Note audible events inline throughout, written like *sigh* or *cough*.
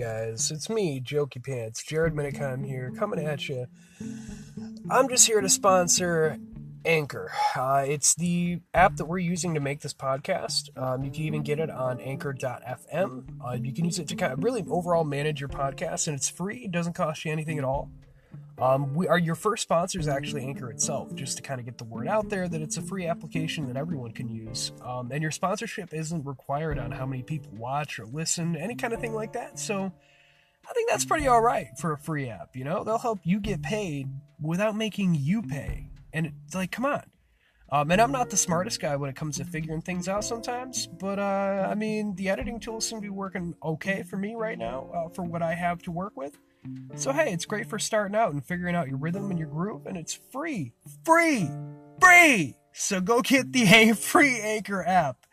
guys. It's me, Jokey Pants, Jared Minicon here, coming at you. I'm just here to sponsor Anchor. Uh, it's the app that we're using to make this podcast. Um, you can even get it on anchor.fm. Uh, you can use it to kind of really overall manage your podcast, and it's free. It doesn't cost you anything at all. Um, we are your first sponsor is actually Anchor itself, just to kind of get the word out there that it's a free application that everyone can use. Um, and your sponsorship isn't required on how many people watch or listen, any kind of thing like that. So I think that's pretty all right for a free app. You know, they'll help you get paid without making you pay. And it's like, come on. Um, and I'm not the smartest guy when it comes to figuring things out sometimes, but uh, I mean, the editing tools seem to be working okay for me right now uh, for what I have to work with. So, hey, it's great for starting out and figuring out your rhythm and your groove, and it's free. Free! Free! So, go get the free Anchor app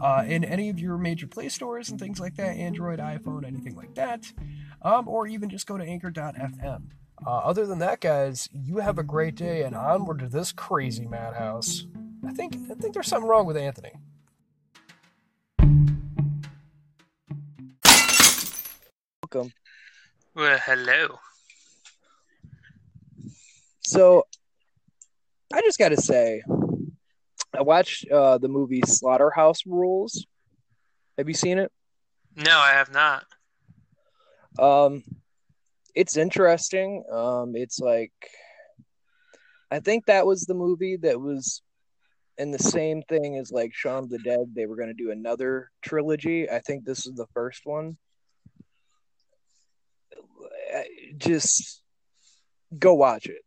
uh, in any of your major Play stores and things like that Android, iPhone, anything like that. Um, or even just go to anchor.fm. Uh, other than that, guys, you have a great day and onward to this crazy madhouse. I think I think there's something wrong with Anthony. Welcome. Well, hello. So, I just got to say, I watched uh, the movie Slaughterhouse Rulez. Have you seen it? No, I have not. Um, it's interesting. Um, it's like, I think that was the movie that was in the same thing as like Shaun of the Dead. They were going to do another trilogy. I think this is the first one. Just go watch it.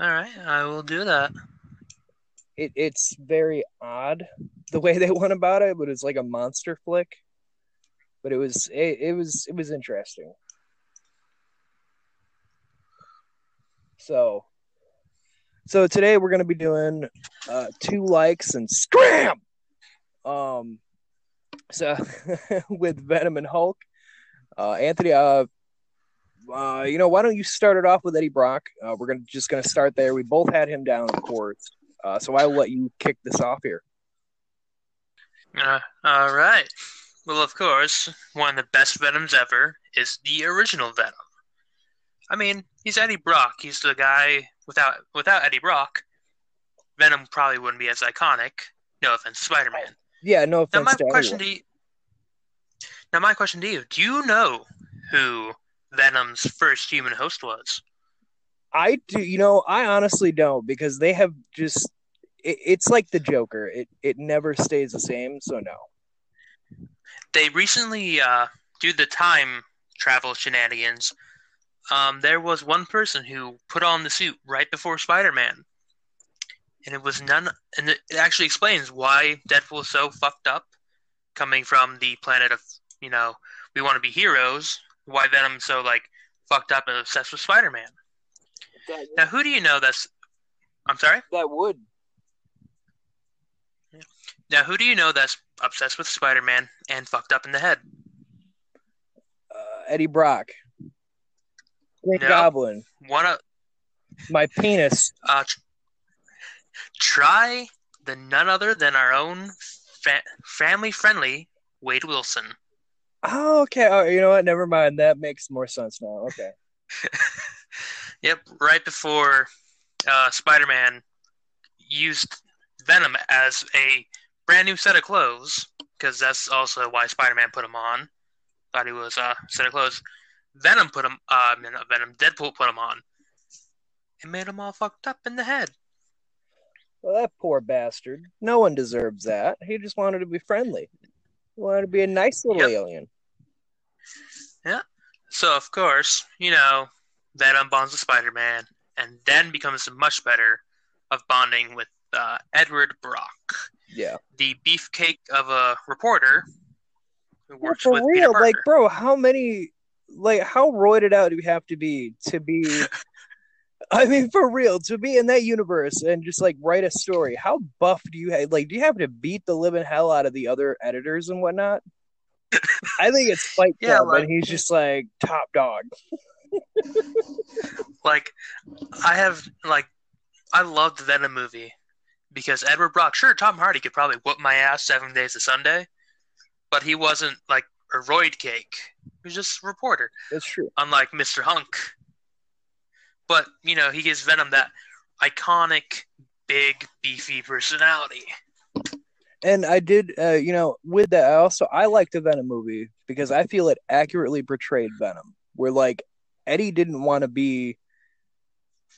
All right, I will do that. It it's very odd the way they *laughs* went about it, but it's like a monster flick. But it was it, it was it was interesting. So so today we're gonna be doing uh two likes and scram. Um so *laughs* with Venom and Hulk. Uh, Anthony, uh, uh, you know, why don't you start it off with Eddie Brock? Uh, we're gonna just gonna start there. We both had him down, of course. Uh, so I'll let you kick this off here. Uh, all right. Well, of course, one of the best Venoms ever is the original Venom. I mean, he's Eddie Brock. He's the guy without without Eddie Brock, Venom probably wouldn't be as iconic. No offense, Spider Man. Yeah, no offense. Now my question to you. Now my question to you: Do you know who Venom's first human host was? I do. You know, I honestly don't because they have just. It, it's like the Joker. It it never stays the same. So no. They recently, uh, due to the time travel shenanigans, um, there was one person who put on the suit right before Spider-Man, and it was none. And it it actually explains why Deadpool is so fucked up, coming from the planet of you know we want to be heroes. Why Venom's so like fucked up and obsessed with Spider-Man. Now, who do you know that's? I'm sorry. that would. Now, who do you know that's obsessed with Spider-Man and fucked up in the head? Uh, Eddie Brock. Green No. Goblin. One of My penis. uh, tr- try the none other than our own fa- family-friendly Wade Wilson. Oh, okay. Oh, you know what? Never mind. That makes more sense now. Okay. *laughs* Yep, right before uh, Spider-Man used Venom as a brand new set of clothes, because that's also why Spider-Man put him on. Thought he was uh, a set of clothes. Venom put him. Uh, not Venom. Deadpool put him on. It made him all fucked up in the head. Well, that poor bastard. No one deserves that. He just wanted to be friendly. He wanted to be a nice little Yep. alien. So of course, you know, Venom bonds with Spider-Man, and then becomes much better of bonding with uh, Edward Brock, Yeah. the beefcake of a reporter who works for real, like, bro, how many, like, how roided out do we have to be to be? *laughs* I mean, for real, to be in that universe and just like write a story. How buff do you have? Like, do you have to beat the living hell out of the other editors and whatnot? I think it's Fight Yeah, Club, like- and he's just like top dog. *laughs* Like, I have like, I loved the Venom movie because Edward Brock. Sure, Tom Hardy could probably whoop my ass seven days a Sunday, but he wasn't like a Roid Cake, He was just a reporter, That's true. unlike Mr. Hunk. But, you know, he gives Venom that iconic, big, beefy personality. And I did, uh, you know, with that, I also I liked the Venom movie because I feel it accurately portrayed Venom. Where like Eddie didn't want to be,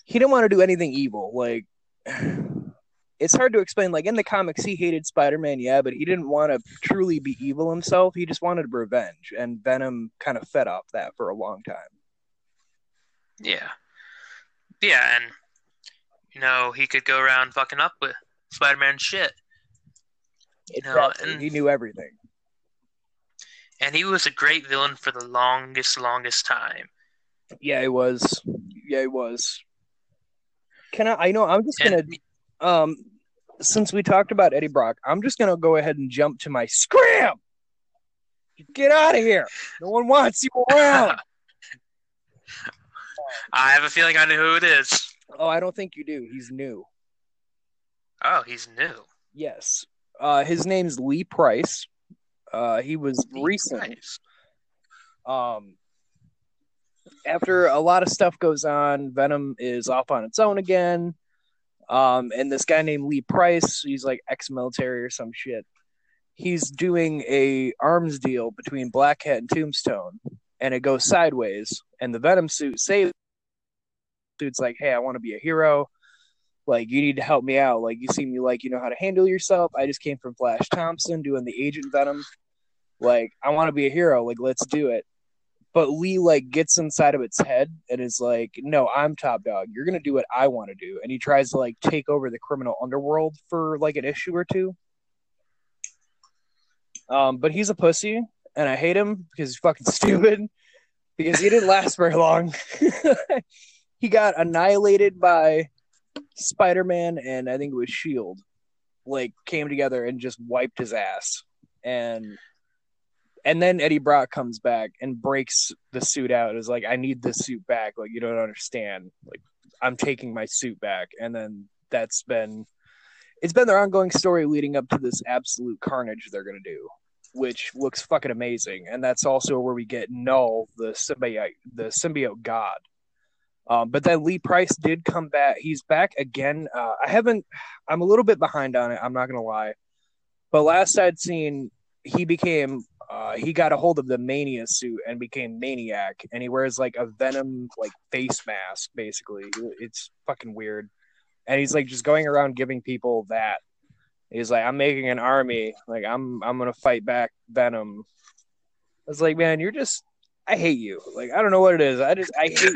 he didn't want to do anything evil. Like *sighs* it's hard to explain. Like in the comics, he hated Spider Man, yeah, but he didn't want to truly be evil himself. He just wanted revenge, and Venom kind of fed off that for a long time. Yeah. Yeah, and, you know, he could go around fucking up with Spider Man shit. No, Exactly. and- he knew everything. And he was a great villain for the longest, longest time. Yeah, he was. Yeah, he was. Can I? I know. I'm just gonna. And um since we talked about Eddie Brock, I'm just gonna go ahead and jump to my scram. Get out of here! No one wants you *laughs* around. I have a feeling I know who it is. oh, I don't think you do. He's new. Oh, he's new. Yes. Uh, his name's Lee Price. Uh, he was recent. Nice. Um, after a lot of stuff goes on, Venom is off on its own again. Um, and this guy named Lee Price, he's like ex-military or some shit. He's doing a arms deal between Black Cat and Tombstone, and it goes sideways. And the Venom suit saves. Suit's like, "Hey, I want to be a hero. Like, you need to help me out. Like, you seem you like you know how to handle yourself. I just came from Flash Thompson doing the Agent Venom. Like, I want to be a hero. Like, let's do it." but Lee like gets inside of its head and is like, "No, I'm top dog. You're gonna do what I want to do." And he tries to like take over the criminal underworld for like an issue or two. Um, but he's a pussy, and I hate him because he's fucking *laughs* stupid. Because he didn't last very long. *laughs* he got annihilated by Spider-Man and I think it was Shield. Like came together and just wiped his ass. And and then Eddie Brock comes back and breaks the suit out. Is like, I need this suit back. Like, you don't understand. Like, I'm taking my suit back. And then that's been, it's been their ongoing story leading up to this absolute carnage they're gonna do, which looks fucking amazing. And that's also where we get Knull, the symbiote, the symbiote god. Um, but then Lee Price did come back. He's back again. Uh, I haven't. I'm a little bit behind on it. I'm not gonna lie. But last I'd seen, he became uh, he got a hold of the mania suit and became maniac and he wears like a venom like face mask basically it's fucking weird and he's like just going around giving people that he's like i'm making an army like i'm i'm gonna fight back venom i was like man you're just i hate you. Like i don't know what it is. I just i hate you.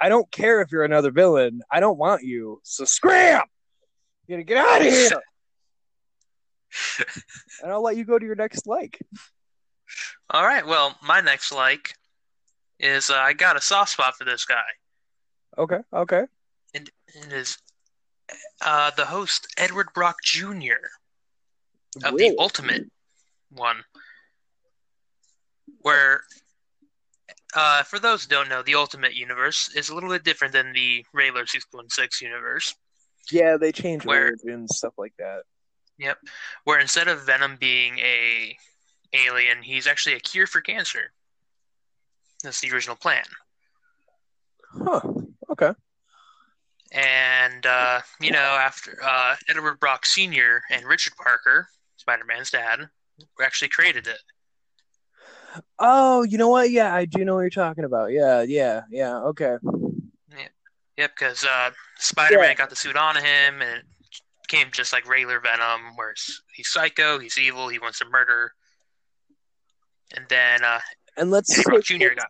I don't care if you're another villain. I don't want you. So scram! You gotta get out of here *laughs* and i'll let you go to your next like. All right. Well, my next like is uh, I got a soft spot for this guy. okay okay. And it is uh, the host Edward Brock Jr. of the Ultimate one, where uh, for those who don't know, the Ultimate Universe is a little bit different than the regular six one six universe, Yeah, they change Where- origins, stuff like that. Yep. Where instead of Venom being a alien, he's actually a cure for cancer. That's the original plan. Huh. Okay. And uh, you know, after uh, Edward Brock Sr. and Richard Parker, Spider-Man's dad, actually created it. Oh, you know what? Yeah, I do know what you're talking about. Yeah, yeah, yeah. Okay. Yep, because uh, Spider-Man Yeah. got the suit on him, and it became just like regular Venom, where he's psycho, he's evil, he wants to murder. And then uh, And let's Eddie Brock take Jr. this- got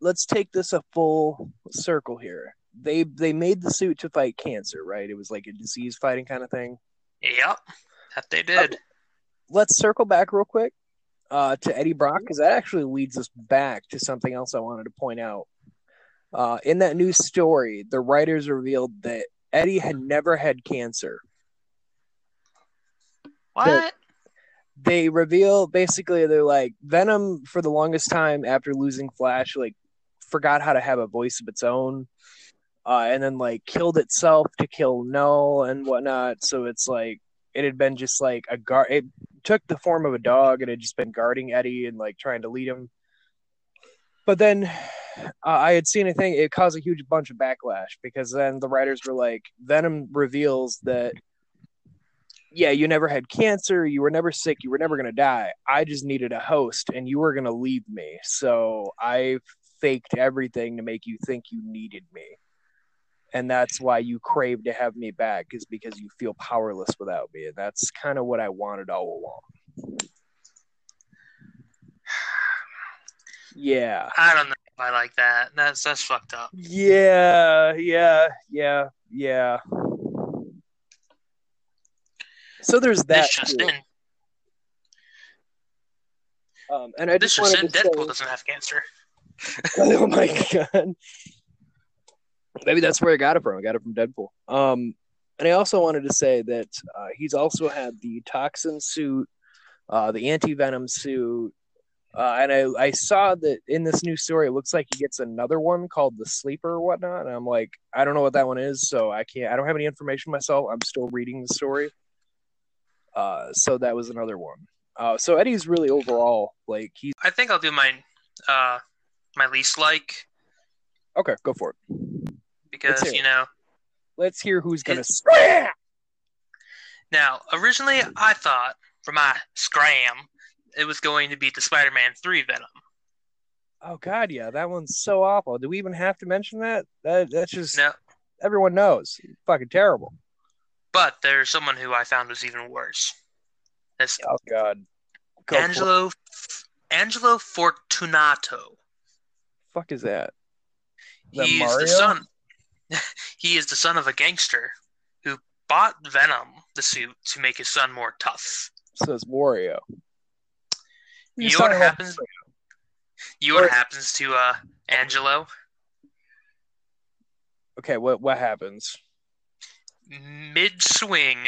let's take this a full circle here. They they made the suit to fight cancer, right? It was like a disease fighting kind of thing. yep, that they did. Let's circle back real quick uh, to Eddie Brock because that actually leads us back to something else I wanted to point out. Uh, in that new story, the writers revealed that Eddie had never had cancer. What? they reveal basically they're like Venom for the longest time after losing Flash like forgot how to have a voice of its own, uh, and then like killed itself to kill Knull and whatnot. So it's like it had been just like a gar. It took the form of a dog and had just been guarding Eddie and like trying to lead him. But then uh, I had seen a thing. It caused a huge bunch of backlash because then the writers were like, Venom reveals that, yeah, you never had cancer, you were never sick, you were never gonna die. I just needed a host, and you were gonna leave me. So I faked everything to make you think you needed me and that's why you crave to have me back is because you feel powerless without me and that's kind of what i wanted all along *sighs* yeah I don't know if I like that. That's that's fucked up. yeah yeah yeah yeah so there's that this just too. in. um, and i This just just wanted in. Deadpool say, doesn't have cancer. *laughs* oh my god. Maybe that's where I got it from. I got it from Deadpool. Um, and I also wanted to say that uh, he's also had the toxin suit, uh, the anti venom suit, uh, and I, I saw that in this new story, it looks like he gets another one called the Sleeper or whatnot. And I'm like, I don't know what that one is, so I can't. I don't have any information myself. I'm still reading the story. Uh, so that was another one. Uh, so Eddie's really overall like he's I think I'll do my uh my least like okay. Go for it. Because you know Let's hear who's gonna. It's- scram. now originally I thought for my scram it was going to be the Spider-Man three Venom. Oh God, yeah, that one's so awful. Do we even have to mention that? That that's just No, everyone knows. Fucking terrible. but there's someone who I found was even worse. It's Oh God. Go for. Angelo Angelo Fortunato. Fuck is that? Is that He's Mario? the son. *laughs* he is the son of a gangster who bought Venom, the suit, to make his son more tough. So it's Wario. You You're know what talking about- happens? You know what happens to uh, Angelo? Okay, what what happens? Mid swing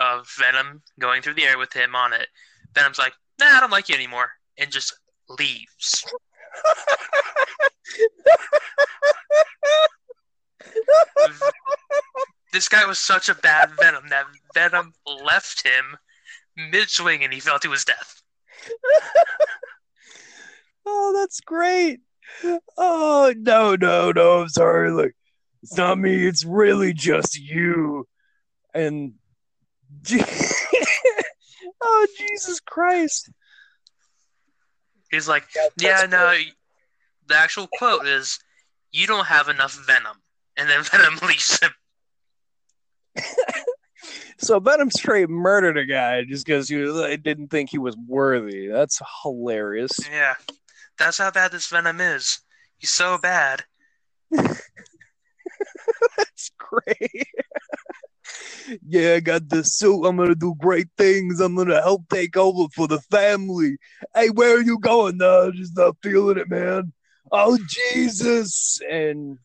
of Venom going through the air with him on it, Venom's like, "Nah, I don't like you anymore," and just leaves. *laughs* this guy was such a bad Venom that Venom left him mid swing and he fell to his death. *laughs* oh, that's great. Oh no, no, no. I'm sorry. Look, it's not me. It's really just you. And *laughs* oh Jesus Christ. He's like, Yeah, Yeah, no. The actual quote is, "You don't have enough venom," and then *laughs* Venom leaves him. *laughs* So Venom straight murdered a guy just because he was, I didn't think he was worthy. That's hilarious. Yeah, that's how bad this Venom is. He's so bad. *laughs* That's great. *laughs* yeah, I got the suit. I'm gonna do great things. I'm gonna help take over for the family. Hey, where are you going? No, just not feeling it, man. Oh Jesus! And,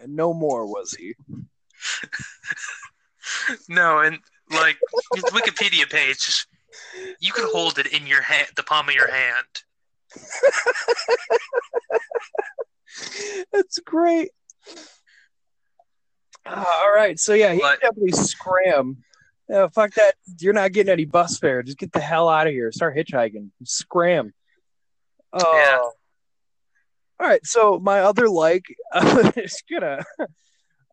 and no more was he. No, and like his Wikipedia page, you could hold it in your hand, the palm of your hand. That's great. Ah, all right, so yeah, he But- definitely scram. Yeah, fuck that. You're not getting any bus fare. Just get the hell out of here. Start hitchhiking. Scram. Oh. Yeah. All right, so my other like *laughs* uh, gonna.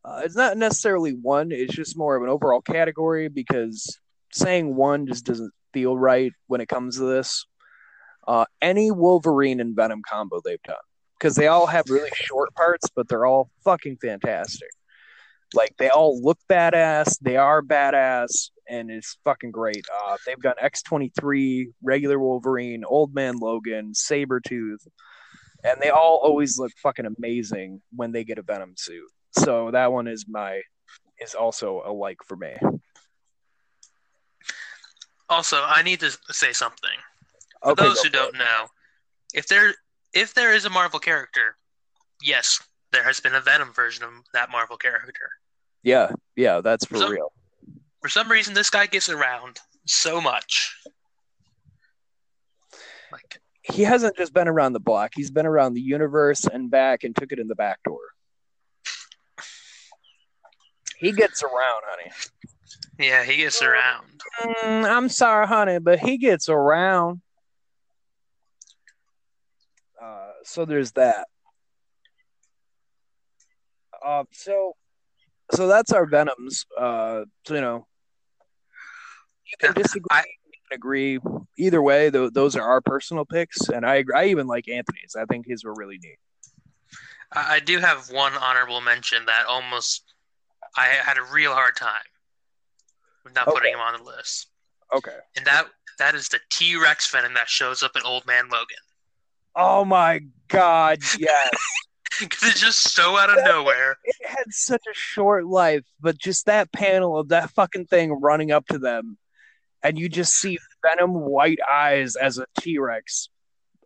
Uh, it's not necessarily one. It's just more of an overall category because saying one just doesn't feel right when it comes to this. Uh, any Wolverine and Venom combo they've done because they all have really short parts, but they're all fucking fantastic. Like they all look badass, they are badass, and it's fucking great. Uh, they've done X twenty three, regular Wolverine, Old Man Logan, Sabretooth, and they all always look fucking amazing when they get a Venom suit. So that one is my is also a like for me. Also, I need to say something. For Okay, those who don't know, if there if there is a Marvel character, yes, there has been a Venom version of that Marvel character. yeah, yeah, that's for So- real. For some reason, this guy gets around so much. Like, He hasn't just been around the block; he's been around the universe and back, and took it in the back door. He gets around, honey. Yeah, he gets around. Mm, I'm sorry, honey, but he gets around. Uh, so there's that. Uh, so, so that's our Venoms. Uh, so, you know, you can disagree, I- you can agree. Either way, th- those are our personal picks, and I agree. I even like Anthony's. I think his were really neat. I do have one honorable mention that almost I had a real hard time with not Okay. putting him on the list, Okay. and that that is the T Rex Venom that shows up in Old Man Logan Oh my God! *laughs* Yes. because it's just so out of nowhere. it had such a short life, but just that panel of that fucking thing running up to them, and you just see Venom white eyes as a T Rex.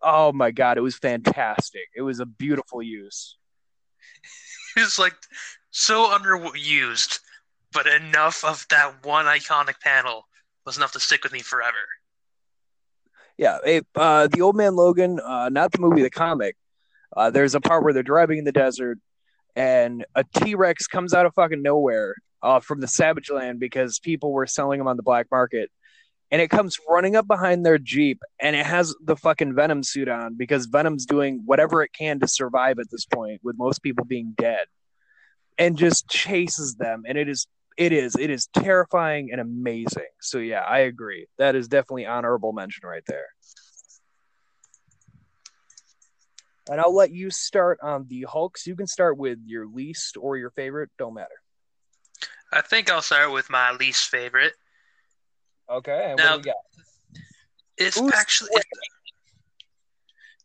Oh my god, it was fantastic. It was a beautiful use. *laughs* It's like so underused, but enough of that one iconic panel was enough to stick with me forever. Yeah, it, uh, the old man Logan, uh, not the movie, the comic. Uh, there's a part where they're driving in the desert, and a T Rex comes out of fucking nowhere uh, from the Savage Land because people were selling them on the black market. And it comes running up behind their Jeep, and it has the fucking Venom suit on because Venom's doing whatever it can to survive at this point, with most people being dead, and just chases them. And it is, it is, it is terrifying and amazing. So yeah, I agree. That is definitely honorable mention right there. And I'll let you start on the Hulks. You can start with your least or your favorite. Don't matter. I think I'll start with my least favorite. Okay. And Now- what do we got? It's Who's actually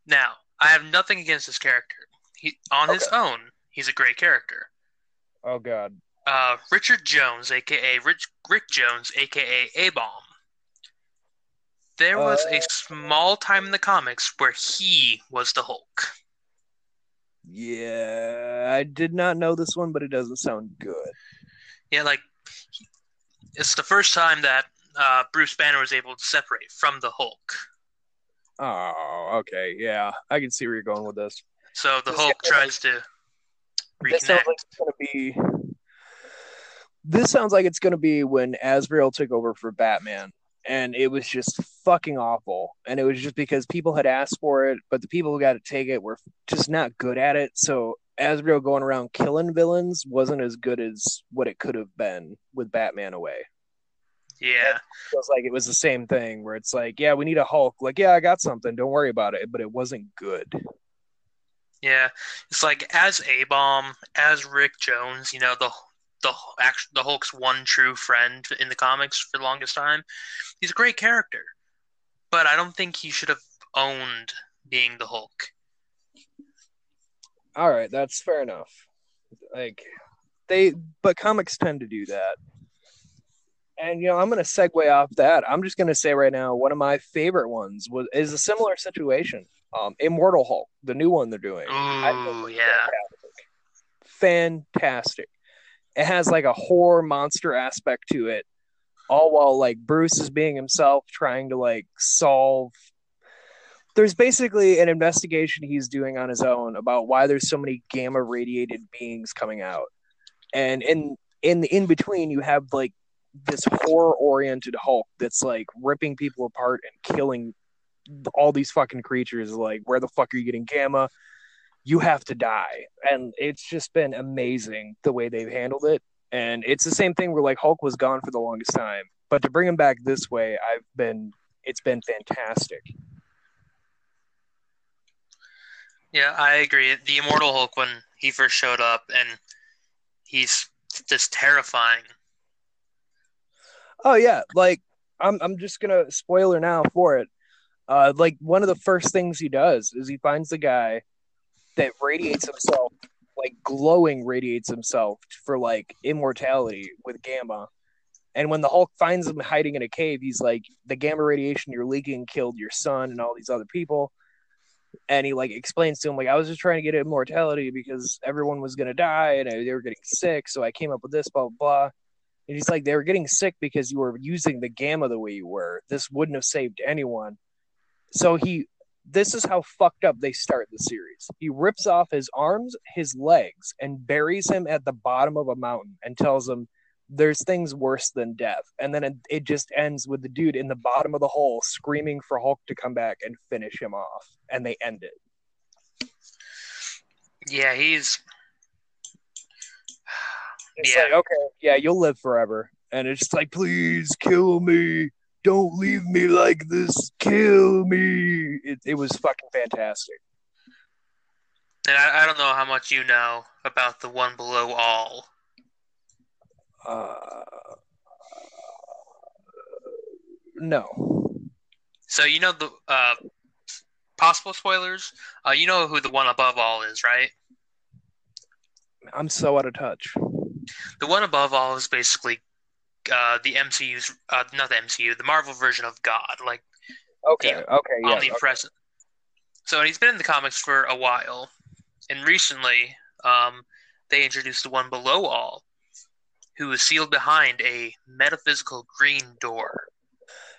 now I have nothing against this character. He on his own, he's a great character. Oh God. Uh, Richard Jones, aka Rich Rick Jones, aka A Bomb. There was a Uh, small time in the comics where he was the Hulk. Yeah, I did not know this one, but it doesn't sound good. Yeah, like he- it's the first time that uh, Bruce Banner was able to separate from the Hulk. Oh, okay. Yeah, I can see where you're going with this. So the This Hulk guy- tries to This sounds like it's gonna be. This sounds like it's gonna be when Azrael took over for Batman, and it was just fucking awful. And it was just because people had asked for it, but the people who got to take it were just not good at it. So Azrael going around killing villains wasn't as good as what it could have been with Batman away. Yeah, It feels like it was the same thing where it's like, yeah, we need a Hulk. Like, yeah, I got something. Don't worry about it. But it wasn't good. Yeah. It's like as A Bomb, as Rick Jones. You know the the act- the Hulk's one true friend in the comics for the longest time. He's a great character, but I don't think he should have owned being the Hulk. All right, that's fair enough. Like they, but comics tend to do that. And you know, I'm gonna segue off that. I'm just gonna say right now, one of my favorite ones was is a similar situation. Um, Immortal Hulk, the new one they're doing. I think Ooh, it's yeah. fantastic. Fantastic. It has like a horror monster aspect to it, all while like Bruce is being himself, trying to like solve. There's basically an investigation he's doing on his own about why there's so many gamma radiated beings coming out, and in in the in between you have like this horror oriented Hulk that's like ripping people apart and killing all these fucking creatures. Like, where the fuck are you getting gamma? You have to die. And it's just been amazing the way they've handled it. And it's the same thing where like Hulk was gone for the longest time. But to bring him back this way, I've been it's been fantastic. Yeah, I agree. The Immortal Hulk when he first showed up, and he's just terrifying. Oh yeah, like I'm I'm just gonna spoiler now for it. Uh, like one of the first things he does is he finds the guy that radiates himself, like glowing radiates himself for like immortality with gamma. And when the Hulk finds him hiding in a cave, he's like, "The gamma radiation you're leaking killed your son and all these other people." And he like explains to him like, "I was just trying to get immortality because everyone was gonna die and they were getting sick, so I came up with this, blah blah blah." And he's like, they were getting sick because you were using the gamma the way you were. This wouldn't have saved anyone. So he, this is how fucked up they start the series. He rips off his arms, his legs, and buries him at the bottom of a mountain and tells him, there's things worse than death. And then it, it just ends with the dude in the bottom of the hole screaming for Hulk to come back and finish him off. And they end it. Yeah, he's It's Yeah. like, okay, yeah, you'll live forever. And it's just like, please kill me. Don't leave me like this. Kill me. It, it was fucking fantastic. and I, I don't know how much you know about the one below all. Uh, no. So you know the uh, possible spoilers. Uh, you know who the one above all is, right? I'm so out of touch. The one above all is basically uh, the MCU's, uh, not the MCU, the Marvel version of God, like Okay, Yeah. okay, yeah. okay. So he's been in the comics for a while, and recently, um, they introduced the one below all, who is sealed behind a metaphysical green door.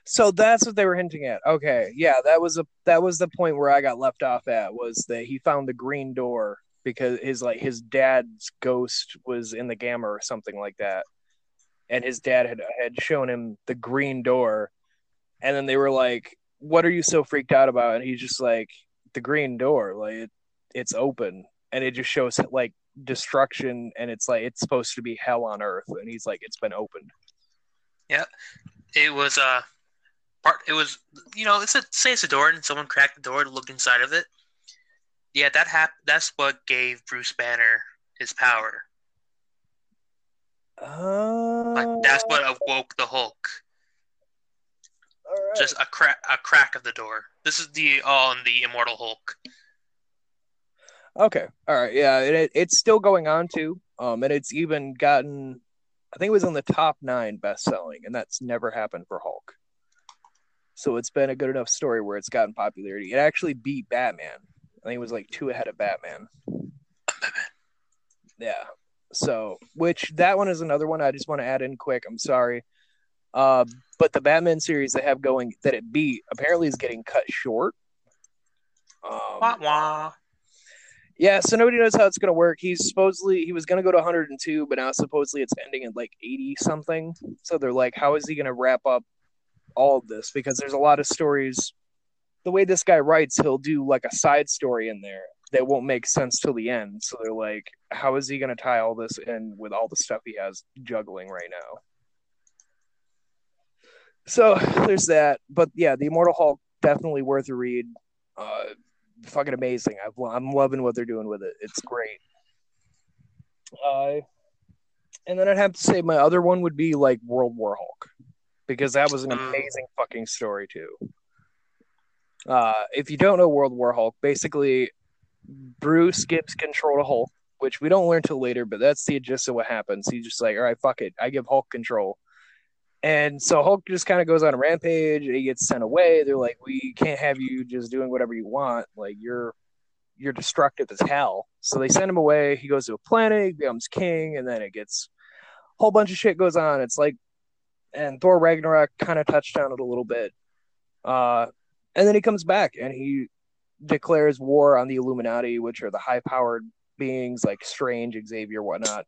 So that's what they were hinting at. Okay, yeah, that was a that was the point where I got left off at was that he found the green door because his like his dad's ghost was in the gamma or something like that, and his dad had had shown him the green door, and then they were like, "What are you so freaked out about?" And he's just like, "The green door, like it, it's open, and it just shows like destruction, and it's like it's supposed to be hell on earth, and he's like, it's been opened." Yeah, it was uh, part. It was you know, it's a say it's a door, and someone cracked the door to look inside of it. Yeah, that hap- That's what gave Bruce Banner his power. Uh, Like that's what awoke the Hulk. right. Just a crack, a crack of the door. This is the all in the Immortal Hulk. Okay. All right. Yeah, it, it's still going on too. Um, and it's even gotten, I think it was on the top nine best selling, and that's never happened for Hulk. So it's been a good enough story where it's gotten popularity. It actually beat Batman. I think it was like two ahead of Batman. Yeah. So, which that one is another one I just want to add in quick. I'm sorry. Uh, but the Batman series they have going that it beat apparently is getting cut short. Um, Wah wah. yeah, so nobody knows how it's going to work. He's supposedly he was going to go to 102, but now supposedly it's ending at like 80 something. So they're like, how is he going to wrap up all of this? Because there's a lot of stories. The way this guy writes, he'll do like a side story in there that won't make sense till the end. So they're like, how is he going to tie all this in with all the stuff he has juggling right now? So there's that. But yeah, the Immortal Hulk definitely worth a read. Uh, fucking amazing. I've, I'm loving what they're doing with it. It's great. Uh, and then I'd have to say my other one would be like World War Hulk because that was an Mm. amazing fucking story too. Uh, if you don't know World War Hulk, basically Bruce gives control to Hulk, which we don't learn till later, but that's the gist of what happens. He's just like, all right, fuck it, I give Hulk control. And so Hulk just kind of goes on a rampage. He gets sent away. They're like, "We can't have you just doing whatever you want. Like you're, you're destructive as hell." So they send him away. He goes to a planet, becomes king, and then it gets a whole bunch of shit goes on. It's like, and Thor Ragnarok kind of touched on it a little bit. Uh, and then he comes back and he declares war on the Illuminati, which are the high-powered beings like Strange, Xavier, whatnot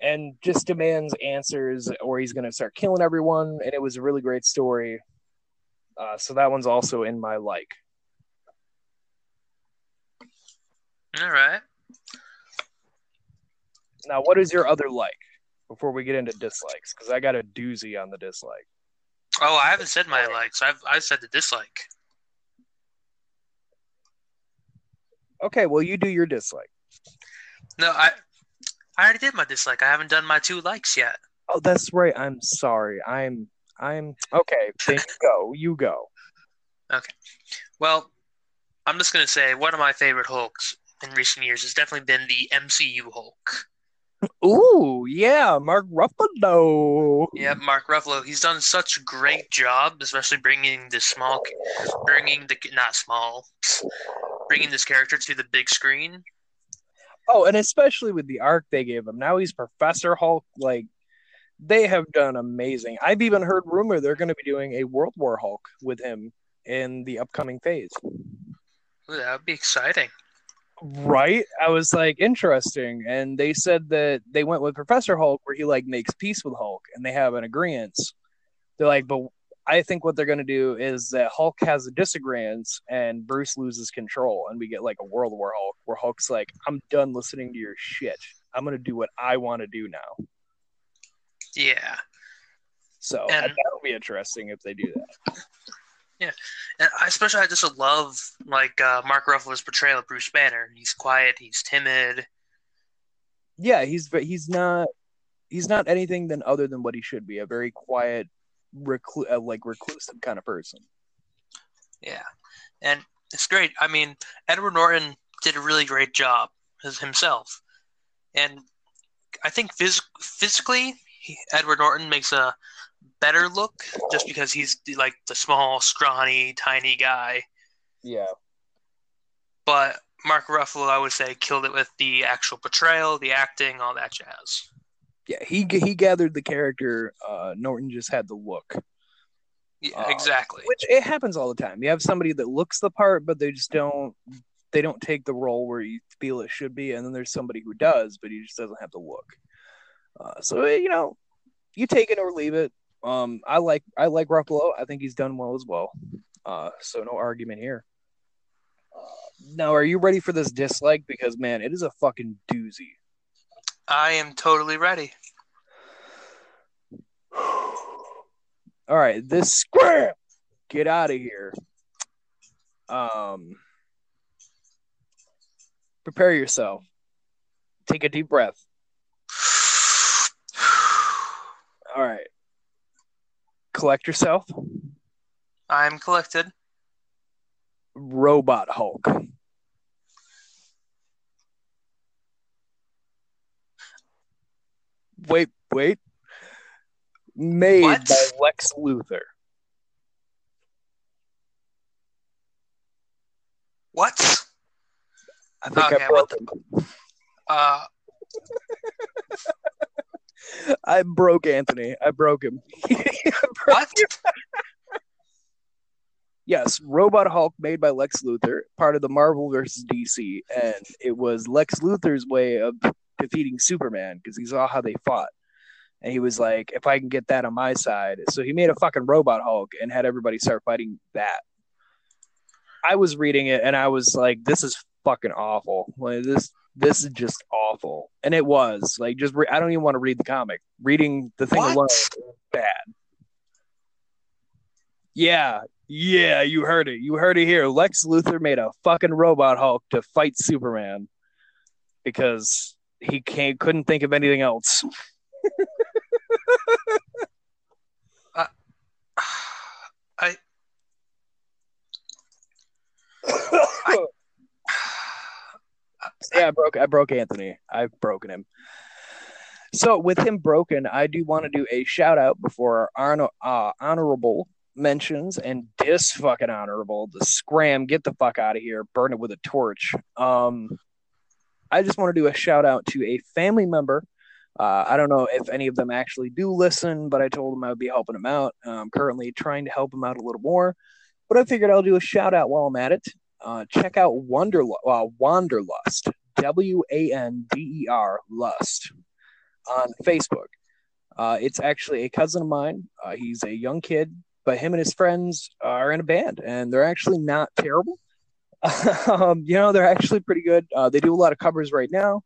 and just demands answers or he's going to start killing everyone and it was a really great story uh, so that one's also in my like All right. now what is your other like before we get into dislikes because i got a doozy on the dislike Oh, I haven't said my likes. I've I've said the dislike. Okay well you do your dislike No, I I already did my dislike. I haven't done my two likes yet. oh that's right i'm sorry i'm i'm okay then you go you go Okay. Well, I'm just gonna say one of my favorite Hulks in recent years has definitely been the MCU Hulk. ooh yeah mark ruffalo Yeah, Mark Ruffalo. He's done such a great job, especially bringing the small, bringing the not small, bringing this character to the big screen. Oh, and especially with the arc they gave him. Now he's Professor Hulk. Like they have done amazing. I've even heard rumor they're going to be doing a World War Hulk with him in the upcoming phase. Ooh, that would be exciting. Right? I was like, interesting. And they said that they went with Professor Hulk where he like makes peace with Hulk and they have an agreement. They're like, but I think what they're gonna do is that Hulk has a disagreement and Bruce loses control and we get like a World War Hulk where Hulk's like, I'm done listening to your shit. I'm gonna do what I want to do now. Yeah. So And- that would be interesting if they do that. Yeah, and I especially I just love like uh, Mark Ruffalo's portrayal of Bruce Banner. He's quiet, he's timid. Yeah, he's he's not he's not anything than other than what he should be a very quiet, reclu- uh, like reclusive kind of person. Yeah. And it's great. I mean, Edward Norton did a really great job as himself. And I think phys- physically, he, Edward Norton makes a better look just because he's like the small, scrawny, tiny guy. Yeah, But Mark Ruffalo, I would say, killed it with the actual portrayal, the acting, all that jazz. Yeah, he he gathered the character. Uh, Norton just had the look, Yeah, Uh, exactly. which it happens all the time. You have somebody that looks the part, but they just don't they don't take the role where you feel it should be, and then there's somebody who does, but he just doesn't have the look. Uh, so you know, you take it or leave it. Um, I like I like Ruffalo. I think he's done well as well. Uh, so no argument here. Uh, now, are you ready for this dislike? Because man, it is a fucking doozy. I am totally ready. All right, this square, get out of here. Um, prepare yourself. Take a deep breath. All right, collect yourself. I'm collected. Robot Hulk. Wait, wait. Made What? by Lex Luthor. What? I think Okay, I broke him. Uh, *laughs* I broke Anthony. I broke him. *laughs* I broke what? Yes, Robot Hulk made by Lex Luthor, part of the Marvel versus DC, and it was Lex Luthor's way of defeating Superman because he saw how they fought. And he was like, if I can get that on my side. So he made a fucking Robot Hulk and had everybody start fighting that. I was reading it and I was like, this is fucking awful. Like this this is just awful. And it was. Like just re- I don't even want to read the comic. Reading the thing What? alone was bad. Yeah, yeah, you heard it. You heard it here. Lex Luthor made a fucking robot Hulk to fight Superman because he can't couldn't think of anything else. I I, *sighs* yeah, I broke I broke Anthony. I've broken him. So with him broken, I do want to do a shout out before our honor, uh, honorable mentions and dis fucking honorable the scram get the fuck out of here burn it with a torch um i just want to do a shout out to a family member uh, i don't know if any of them actually do listen but i told them i would be helping them out. I'm currently trying to help them out a little more but i figured i'll do a shout out while i'm at it. Uh, check out wonder uh, wanderlust w-a-n-d-e-r lust on facebook. Uh, it's actually a cousin of mine. Uh, he's a young kid but him and his friends are in a band and they're actually not terrible. *laughs* um, you know, they're actually pretty good. Uh, they do a lot of covers right now,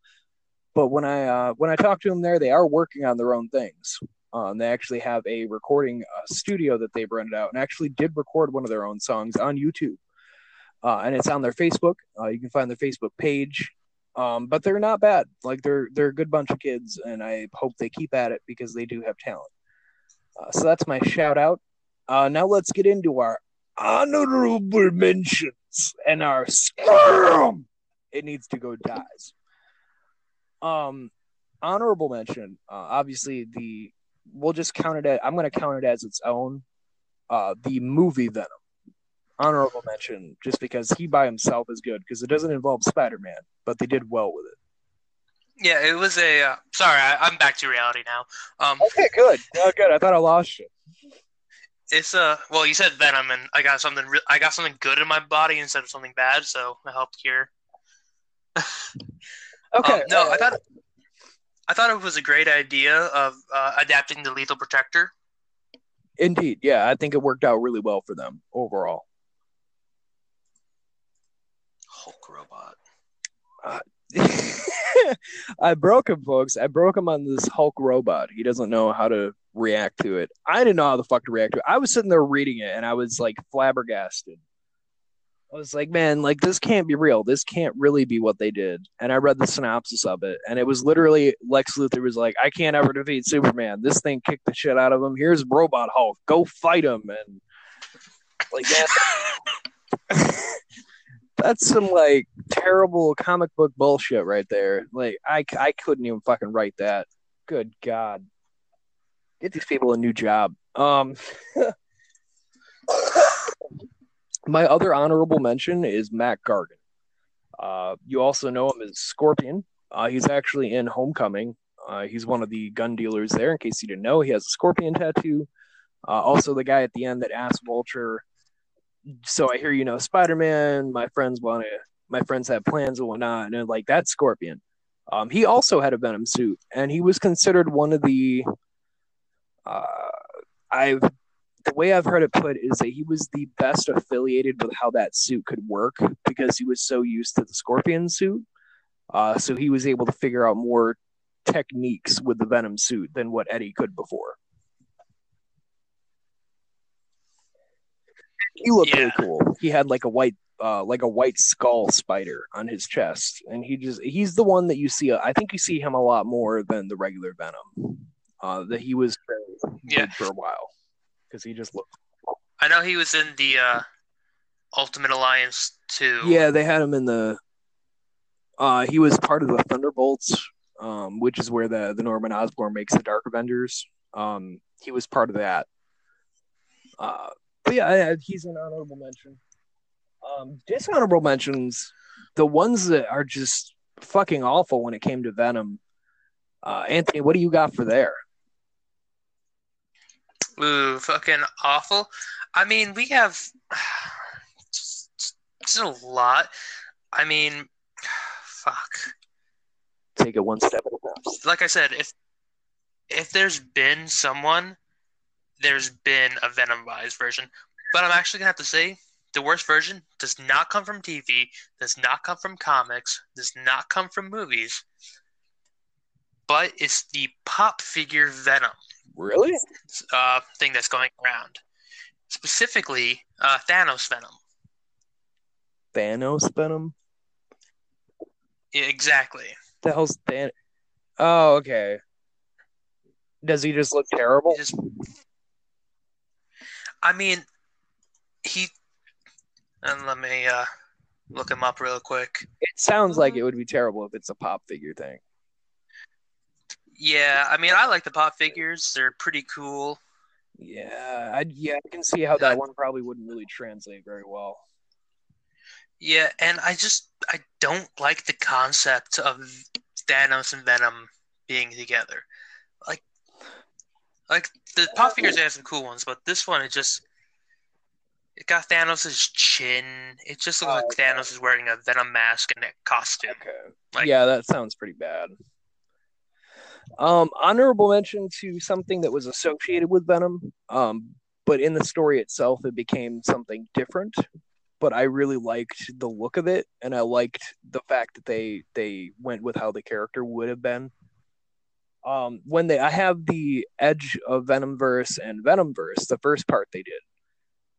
but when I uh, when I talk to them there, they are working on their own things. Um, they actually have a recording uh, studio that they've rented out and actually did record one of their own songs on YouTube. Uh, and it's on their Facebook. Uh, you can find their Facebook page. Um, but they're not bad. Like they're they're a good bunch of kids, and I hope they keep at it because they do have talent. Uh, so that's my shout out. Uh, now let's get into our honorable mentions and our scrum. It needs to go dies. Um, honorable mention. Uh, obviously the we'll just count it. As, I'm going to count it as its own. Uh, the movie Venom. Honorable mention, just because he by himself is good because it doesn't involve Spider-Man, but they did well with it. yeah, it was a. Uh, sorry, I, I'm back to reality now. Um, Okay, good. Oh, good. I thought I lost you. it's uh, well, you said Venom, and I got something. Re- I got something good in my body instead of something bad, so I helped cure. *laughs* Okay. Um, no, I thought I thought it was a great idea of uh, adapting the Lethal Protector. Indeed, yeah, I think it worked out really well for them overall. Hulk robot. *laughs* I broke him, folks. I broke him on this Hulk robot. He doesn't know how to react to it. I didn't know how the fuck to react to it. I was sitting there reading it and I was like flabbergasted. I was like, man, like this can't be real. This can't really be what they did. And I read the synopsis of it, and it was literally Lex Luthor was like, I can't ever defeat Superman. This thing kicked the shit out of him. Here's Robot Hulk. Go fight him. And like that. *laughs* That's some like terrible comic book bullshit right there. Like I, I couldn't even fucking write that. Good God. Get these people a new job. Um *laughs* *laughs* my other honorable mention is Mac Gargan. Uh, you also know him as Scorpion. Uh, he's actually in Homecoming. Uh, he's one of the gun dealers there. In case you didn't know, he has a scorpion tattoo. Uh, also, the guy at the end that asked Vulture, "So I hear you know Spider-Man. My friends want to. My friends have plans and whatnot." And like that's Scorpion. Um, he also had a Venom suit, and he was considered one of the. Uh, I've the way I've heard it put is that he was the best affiliated with how that suit could work because he was so used to the Scorpion suit. Uh, so he was able to figure out more techniques with the Venom suit than what Eddie could before. He looked Yeah. really cool. He had like a white, uh, like a white skull spider on his chest, and he just—he's the one that you see. I think you see him a lot more than the regular Venom. Uh, that he was Yeah. for a while because he just looked. I know he was in the uh, Ultimate Alliance too. Yeah, they had him in the. Uh, he was part of the Thunderbolts, um, which is where the the Norman Osborn makes the Dark Avengers. Um, he was part of that. Uh, but yeah, he's an honorable mention. Um, dishonorable mentions, the ones that are just fucking awful when it came to Venom. Uh, Anthony, what do you got for there? Ooh, fucking awful. I mean, we have just, *sighs* just a lot. I mean, *sighs* fuck. Take it one step at a time. Like I said, if if there's been someone, there's been a Venomized version. But I'm actually gonna have to say the worst version does not come from TV, does not come from comics, does not come from movies, but it's the pop figure Venom. Really? uh, thing that's going around. Specifically, uh, Thanos Venom. Thanos Venom? Yeah, exactly. The hell's Thanos? Oh, okay. Does he just look terrible? Just, I mean, he. And let me uh, look him up real quick. It sounds like it would be terrible if it's a pop figure thing. Yeah, I mean, I like the pop figures. They're pretty cool. Yeah, I yeah, I can see how that one probably wouldn't really translate very well. Yeah, and I just I don't like the concept of Thanos and Venom being together. Like, like the pop figures have some cool ones, but this one it just it got Thanos' chin. It just looks Oh, like okay. Thanos is wearing a Venom mask and a costume. Okay. Like- yeah, that sounds pretty bad. Um, honorable mention to something that was associated with Venom, um, but in the story itself, it became something different. But I really liked the look of it, and I liked the fact that they they went with how the character would have been. Um, when they, I have the Edge of Venomverse and Venomverse, the first part they did,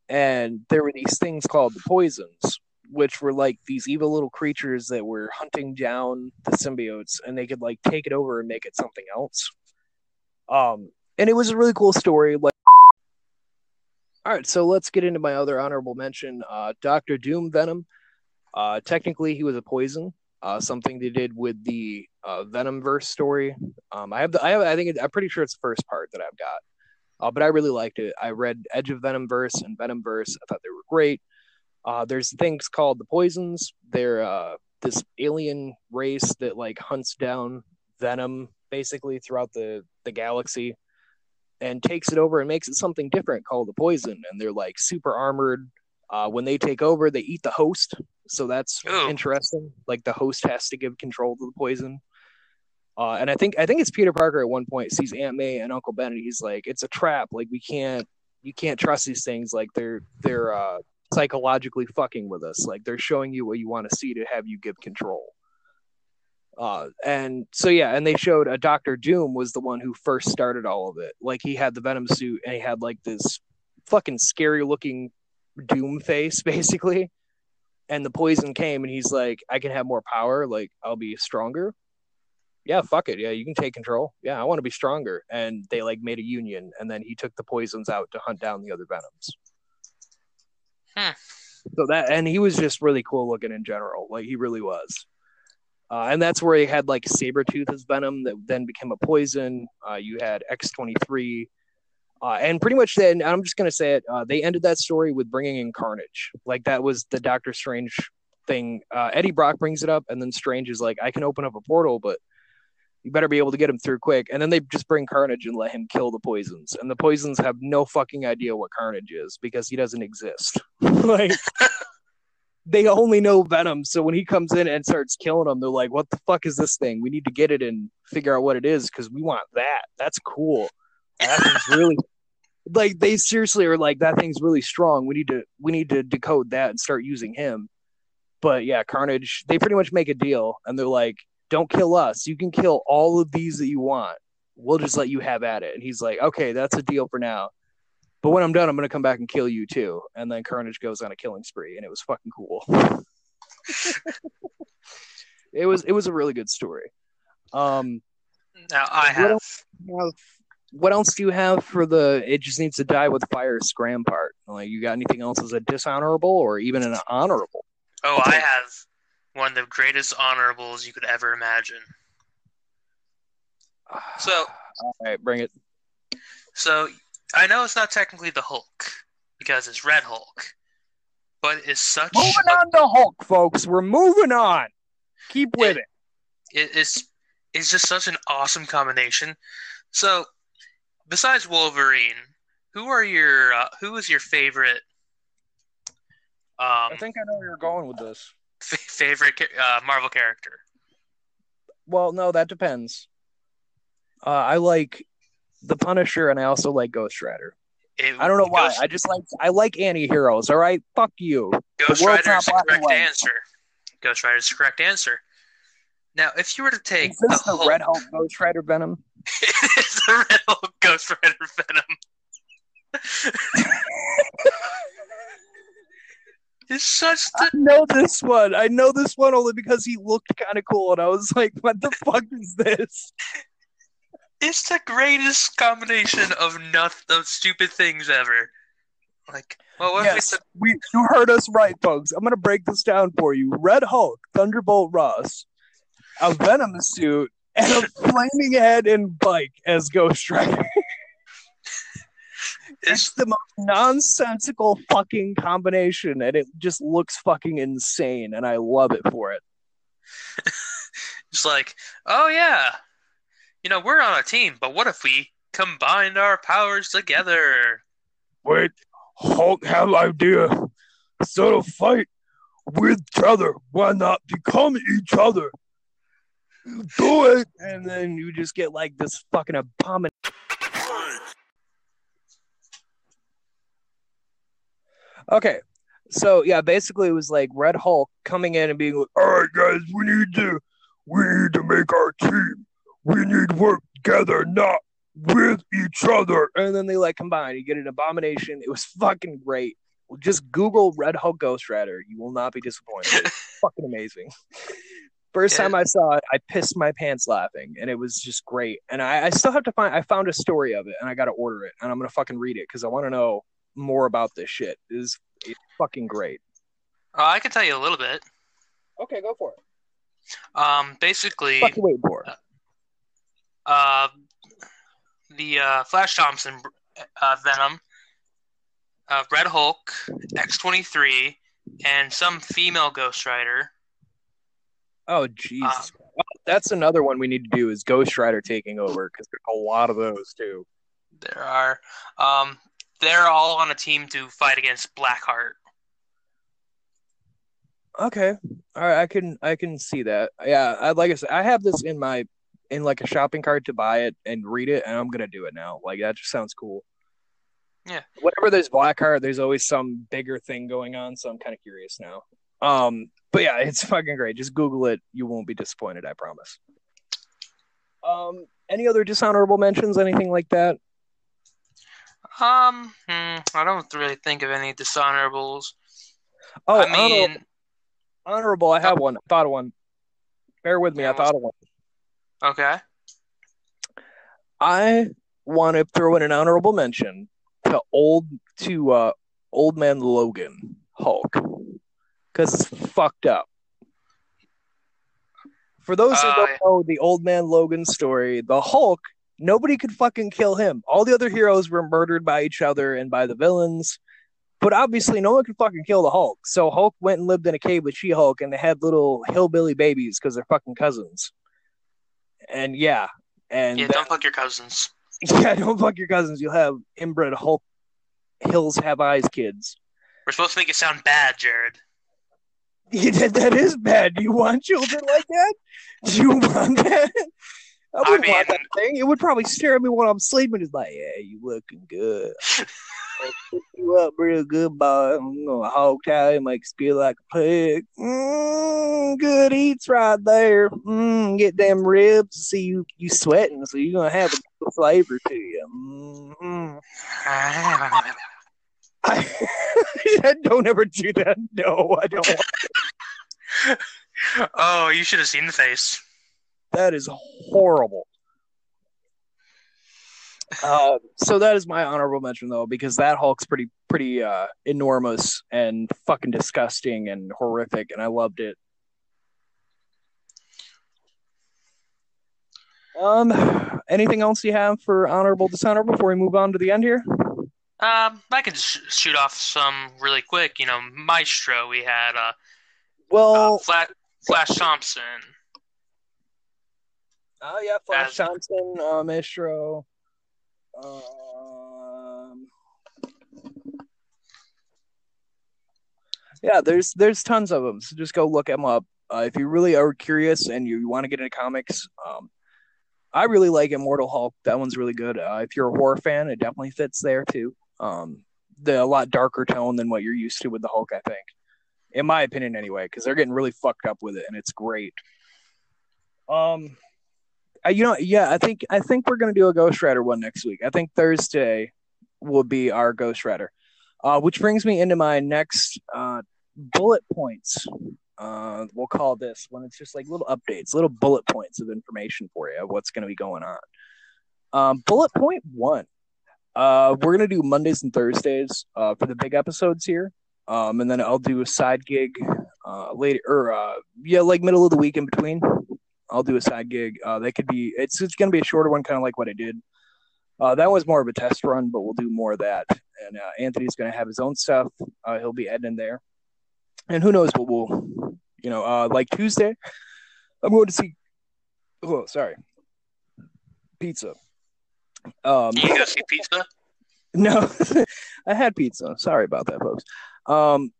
and there were these things called the poisons, which were like these evil little creatures that were hunting down the symbiotes and they could like take it over and make it something else. Um and it was a really cool story like All right, so let's get into my other honorable mention, uh Doctor Doom Venom. Uh technically he was a poison, uh something they did with the uh Venomverse story. Um I have the I have I think it, I'm pretty sure it's the first part that I've got. Uh, but I really liked it. I read Edge of Venomverse and Venomverse. I thought they were great. Uh, there's things called the poisons. They're uh, this alien race that like hunts down venom basically throughout the the galaxy, and takes it over and makes it something different called the poison. And they're like super armored. Uh, when they take over, they eat the host, so that's Ooh. interesting. Like the host has to give control to the poison. Uh, and I think I think it's Peter Parker at one point sees Aunt May and Uncle Ben, and he's like, "It's a trap. Like we can't, you can't trust these things. Like they're they're uh, psychologically fucking with us. Like they're showing you what you want to see to have you give control." Uh, and so yeah, and they showed a Doctor Doom was the one who first started all of it. Like he had the Venom suit and he had like this fucking scary looking Doom face, *laughs* basically. And the poison came and he's like, I can have more power, like I'll be stronger. Yeah, fuck it. Yeah, you can take control. Yeah, I want to be stronger. And they like made a union and then he took the poisons out to hunt down the other venoms. So that and he was just really cool looking in general. Like he really was. Uh, and that's where he had like Sabretooth as Venom that then became a poison. Uh, you had X23. Uh, and pretty much then, I'm just going to say it, uh, they ended that story with bringing in Carnage. Like that was the Doctor Strange thing. Uh, Eddie Brock brings it up, and then Strange is like, I can open up a portal, but you better be able to get him through quick. And then they just bring Carnage and let him kill the poisons. And the poisons have no fucking idea what Carnage is because he doesn't exist. *laughs* like, *laughs* they only know Venom. So when he comes in and starts killing them, they're like, "What the fuck is this thing? We need to get it and figure out what it is because we want that. That's cool. That thing's *laughs* really like they seriously are like that thing's really strong. We need to we need to decode that and start using him." But yeah, Carnage. They pretty much make a deal, and they're like, "Don't kill us. You can kill all of these that you want. We'll just let you have at it." And he's like, "Okay, that's a deal for now." But when I'm done, I'm gonna come back and kill you too. And then Carnage goes on a killing spree, and it was fucking cool. *laughs* it was it was a really good story. Um, Now I What have. else? have- what else do you have for the it just needs to die with fire scram part? Like you got anything else as a dishonorable or even an honorable? Oh, I have one of the greatest honorables you could ever imagine. So, *sighs* All right, bring it. so I know it's not technically the Hulk because it's Red Hulk, but it's such. Moving on to Hulk, folks. We're moving on. Keep with it. it is it's just such an awesome combination. So, besides Wolverine, who are your uh, who is your favorite um I think I know where you're going with this. F- favorite uh, Marvel character? Well, no, that depends. Uh, I like the Punisher, and I also like Ghost Rider. It- I don't know why. Ghost, I just like I like anti-heroes. All right, fuck you. Ghost Rider is the not black and correct answer. Ghost Rider is the correct answer. Now, if you were to take Is this the, Hulk, Red Hulk Ghost Rider Venom? it's *laughs* the Red Hulk Ghost Rider Venom. *laughs* it's such the I know this one. I know this one only because he looked kind of cool, and I was like, "What the fuck is this?" it's the greatest combination of nothing of stupid things ever. Like, well, what yes, if we you heard us right, folks. I'm gonna break this down for you. Red Hulk, Thunderbolt Ross, a Venom suit, and a *laughs* flaming head and bike as Ghost Rider. It's It's the most nonsensical fucking combination, and it just looks fucking insane, and I love it for it. *laughs* it's like, oh yeah, you know, we're on a team, but what if we combined our powers together? Wait, Hulk have idea. Instead of fight with each other, why not become each other? Do it, and then you just get like this fucking abomination. Okay, so yeah, basically it was like Red Hulk coming in and being like, "All right, guys, we need to, we need to make our team. We need to work together, not with each other." And then they like combine. You get an abomination. It was fucking great. Just Google Red Hulk Ghost Rider. You will not be disappointed. It's *laughs* fucking amazing. First Yeah. time I saw it, I pissed my pants laughing, and it was just great. And I, I still have to find. I found a story of it, and I got to order it, and I'm gonna fucking read it because I want to know more about this shit. It is it's fucking great. Uh, I can tell you a little bit. Okay, go for it. Um, basically, Fuck you waiting for? uh, the uh, Flash Thompson uh, Venom, uh, Red Hulk, X twenty three, and some female Ghost Rider. Oh, jeez. Um, Oh, That's another one we need to do is Ghost Rider taking over because there's a lot of those too. There are, um, they're all on a team to fight against Blackheart. Okay. All right, I can I can see that. Yeah, I like I said, I have this in my in like a shopping cart to buy it and read it, and I'm gonna do it now. Like that just sounds cool. Yeah. Whenever there's Blackheart, there's always some bigger thing going on, so I'm kind of curious now. Um, but yeah, it's fucking great. Just Google it. You won't be disappointed. I promise. Um, any other dishonorable mentions? Anything like that? Um, hmm, I don't really think of any dishonorables. Oh, I mean, honorable, honorable. I have one. I thought of one. Bear with me. Yeah, I thought of one. okay. I want to throw in an honorable mention to old to uh old man Logan Hulk because it's fucked up. For those who Uh, don't know the old man Logan story, the Hulk nobody could fucking kill him. All the other heroes were murdered by each other and by the villains. But obviously, no one could fucking kill the Hulk. So Hulk went and lived in a cave with She Hulk, and they had little hillbilly babies because they're fucking cousins. And yeah, and Yeah, that- don't fuck your cousins. *laughs* yeah, don't fuck your cousins. You'll have inbred Hulk Hills Have Eyes kids. We're supposed to make it sound bad, Jared. *laughs* Yeah, that, that is bad. Do you want children like that? Do you want that? I I wouldn't want mean- that thing. It would probably stare at me while I'm sleeping. It's like, yeah, you looking good. I'll you up real good, boy. I'm gonna hog tie you, make you feel like a pig. Mm, good eats right there. Mm, get them ribs. See you, you sweating, so you're gonna have a good flavor to you. Mm-hmm. *laughs* I don't ever do that. No, I don't. Want *laughs* oh, you should have seen the face. That is horrible. Uh, so that is my honorable mention though, because that Hulk's pretty pretty uh, enormous and fucking disgusting and horrific, and I loved it. Um, anything else you have for honorable dishonorable before we move on to the end here? Um, I can sh- shoot off some really quick. You know, Maestro. We had uh, Well, uh Flash, Flash Thompson. Oh yeah, Flash as- Thompson, uh, Maestro. Um, yeah, there's there's tons of them. So just go look them up. Uh, if you really are curious and you, you want to get into comics, um, I really like Immortal Hulk. That one's really good. Uh, if you're a horror fan, it definitely fits there too. Um, the a lot darker tone than what you're used to with the Hulk, I think, in my opinion, anyway, because they're getting really fucked up with it, and it's great. Um, you know, yeah, I think I think we're gonna do a Ghost Rider one next week. I think Thursday will be our Ghost Rider, uh, which brings me into my next uh, bullet points. Uh, we'll call this when it's just like little updates, little bullet points of information for you what's to be going on. Um, bullet point one: uh, we're gonna do Mondays and Thursdays uh, for the big episodes here, um, and then I'll do a side gig uh, later, or uh, yeah, like middle of the week in between. I'll do a side gig. Uh, that could be it's it's gonna be a shorter one, kind of like what I did. Uh, that was more of a test run, but we'll do more of that. And uh, Anthony's gonna have his own stuff. Uh, he'll be editing there, and who knows what we'll, you know, uh, like Tuesday. I'm going to see. Oh, sorry, pizza. Um, You go see pizza. no, *laughs* I had pizza. Sorry about that, folks. Um,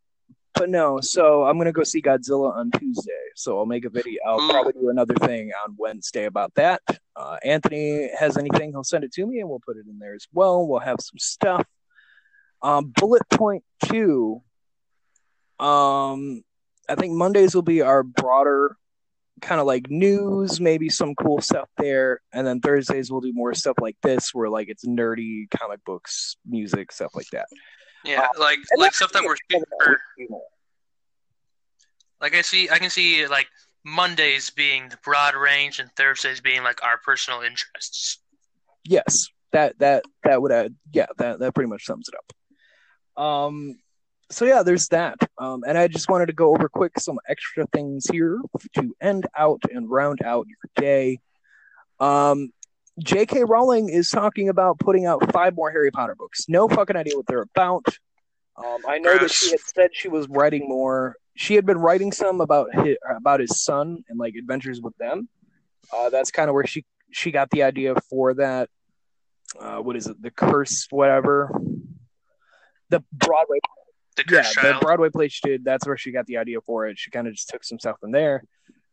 but no, so I'm gonna go see Godzilla on Tuesday. So I'll make a video. I'll probably do another thing on Wednesday about that. Uh, Anthony has anything, he'll send it to me, and we'll put it in there as well. We'll have some stuff. Um, bullet point two. Um, I think Mondays will be our broader kind of like news, maybe some cool stuff there, and then Thursdays we'll do more stuff like this, where like it's nerdy comic books, music, stuff like that. Yeah, like And like stuff that we're shooting for. Like I see, I can see like Mondays being the broad range and Thursdays being like our personal interests. Yes, that that that would add. Yeah, that that pretty much sums it up. Um, so yeah, there's that. Um, and I just wanted to go over quick some extra things here to end out and round out your day. Um, J.K. Rowling is talking about putting out five more Harry Potter books. No fucking idea what they're about. Um, I know that she had said she was writing more. She had been writing some about his, about his son and like adventures with them. Uh, that's kind of where she she got the idea for that. Uh, what is it? The curse, whatever. The Broadway. The yeah, Cursed the Broadway play she did. That's where she got the idea for it. She kind of just took some stuff from there,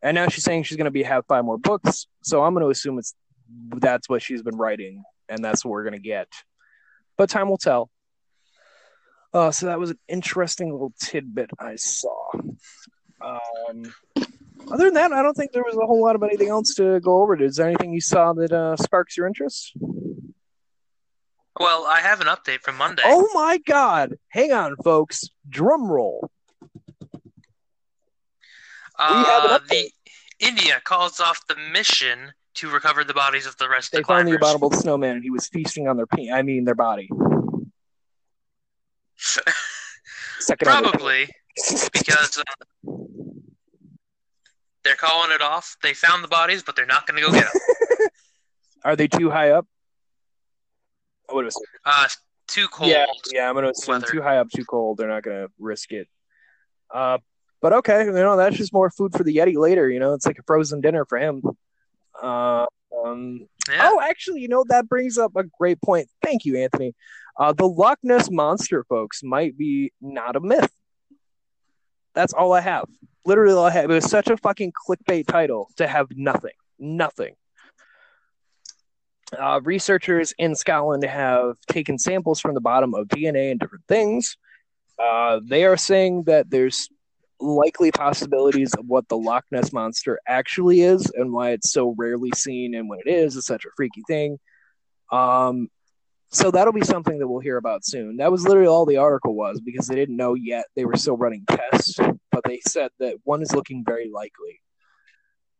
and now she's saying she's going to be have five more books. So I'm going to assume it's that's what she's been writing, and that's what we're going to get. But time will tell. Uh, so that was an interesting little tidbit I saw. Um, other than that, I don't think there was a whole lot of anything else to go over. Is there anything you saw that uh, sparks your interest? Well, I have an update from Monday. Oh my God! Hang on, folks. Drum roll. uh, have an the India calls off the mission to recover the bodies of the rest They of the found the abominable snowman, and he was feasting on their pe- I mean, their body. Probably because uh, they're calling it off. They found the bodies, but they're not going to go get them. *laughs* Are they too high up? I would assume. Uh, too cold. Yeah, yeah. I'm gonna assume weather. too high up, too cold. They're not gonna risk it. Uh, but okay, you know that's just more food for the Yeti later. You know, it's like a frozen dinner for him. Uh, um, Yeah. Oh, actually, you know that brings up a great point. Thank you, Anthony. Uh, the Loch Ness monster, folks, might be not a myth. That's all I have. Literally, all I have. It was such a fucking clickbait title to have nothing, nothing. Uh, researchers in Scotland have taken samples from the bottom of DNA and different things. Uh, they are saying that there's likely possibilities of what the Loch Ness monster actually is and why it's so rarely seen and when it is, it's such a freaky thing. Um, so that'll be something that we'll hear about soon. That was literally all the article was because they didn't know yet. They were still running tests, but they said that one is looking very likely.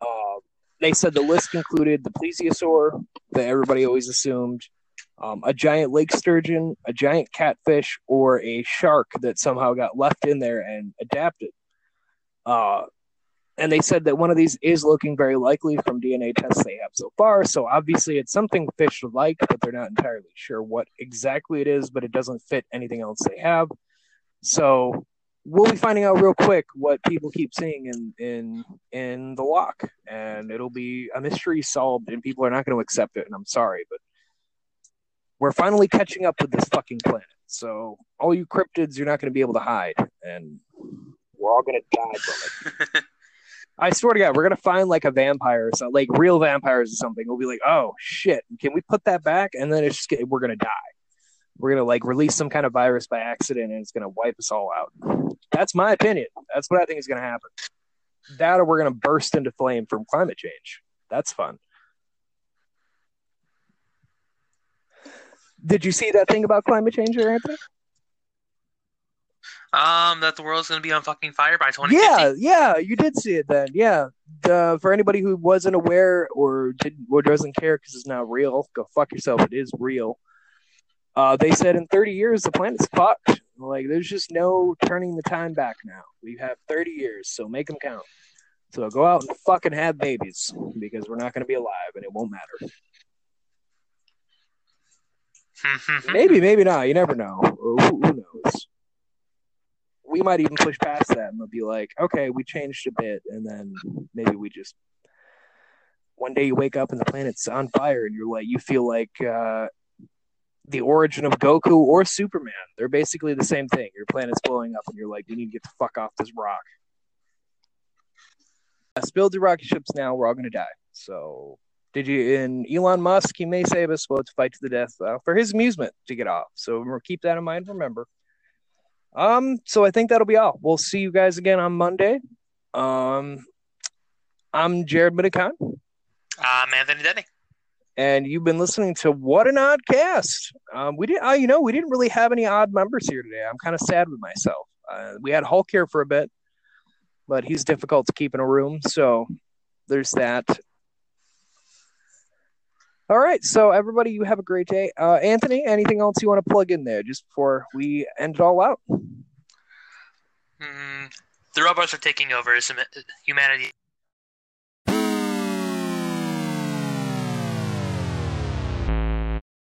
Uh, they said the list included the plesiosaur that everybody always assumed, um, a giant lake sturgeon, a giant catfish, or a shark that somehow got left in there and adapted. Uh, and they said that one of these is looking very likely from DNA tests they have so far. So obviously, it's something fish like, but they're not entirely sure what exactly it is. But it doesn't fit anything else they have. So we'll be finding out real quick what people keep seeing in in in the loch, and it'll be a mystery solved, and people are not going to accept it. And I'm sorry, but we're finally catching up with this fucking planet. So all you cryptids, you're not going to be able to hide, and we're all going to die from it. *laughs* I swear to God, we're gonna find like a vampire or something, like real vampires or something. We'll be like, oh shit, can we put that back? And then it's just we're gonna die. We're gonna like release some kind of virus by accident, and it's gonna wipe us all out. That's my opinion. That's what I think is gonna happen. That or we're gonna burst into flame from climate change. That's fun. Did you see that thing about climate change, Anthony? Um, that the world's to be on fucking fire by 2050. Yeah, yeah, you did see it then. Yeah, the, for anybody who wasn't aware or didn't or doesn't care because it's not real, go fuck yourself. It is real. Uh, they said in 30 years the planet's fucked. Like, there's just no turning the time back now. We have 30 years, so make them count. So go out and fucking have babies because we're not to be alive and it won't matter. *laughs* Maybe, maybe not. You never know. We might even push past that and they'll be like, okay, we changed a bit, and then maybe we just one day you wake up and the planet's on fire, and you're like, you feel like uh, the origin of Goku or Superman. They're basically the same thing. Your planet's blowing up, and you're like, we need to get the fuck off this rock. Uh, spilled the rocket ships now. We're all gonna die. So did you? in Elon Musk, he may save us. Well, to fight to the death uh, for his amusement to get off. So keep that in mind. Remember. Um. So I think that'll be all. We'll see you guys again on Monday. Um. I'm Jared Midicon, I'm Anthony Denny. and you've been listening to What an Odd Cast. Um. We didn't. Uh, you know, we didn't really have any odd members here today. I'm kind of sad with myself. Uh, we had Hulk here for a bit, but he's difficult to keep in a room. So there's that. All right, so everybody, you have a great day. Uh, Anthony, anything else you want to plug in there just before we end it all out? Mm, the robots are taking over. Humanity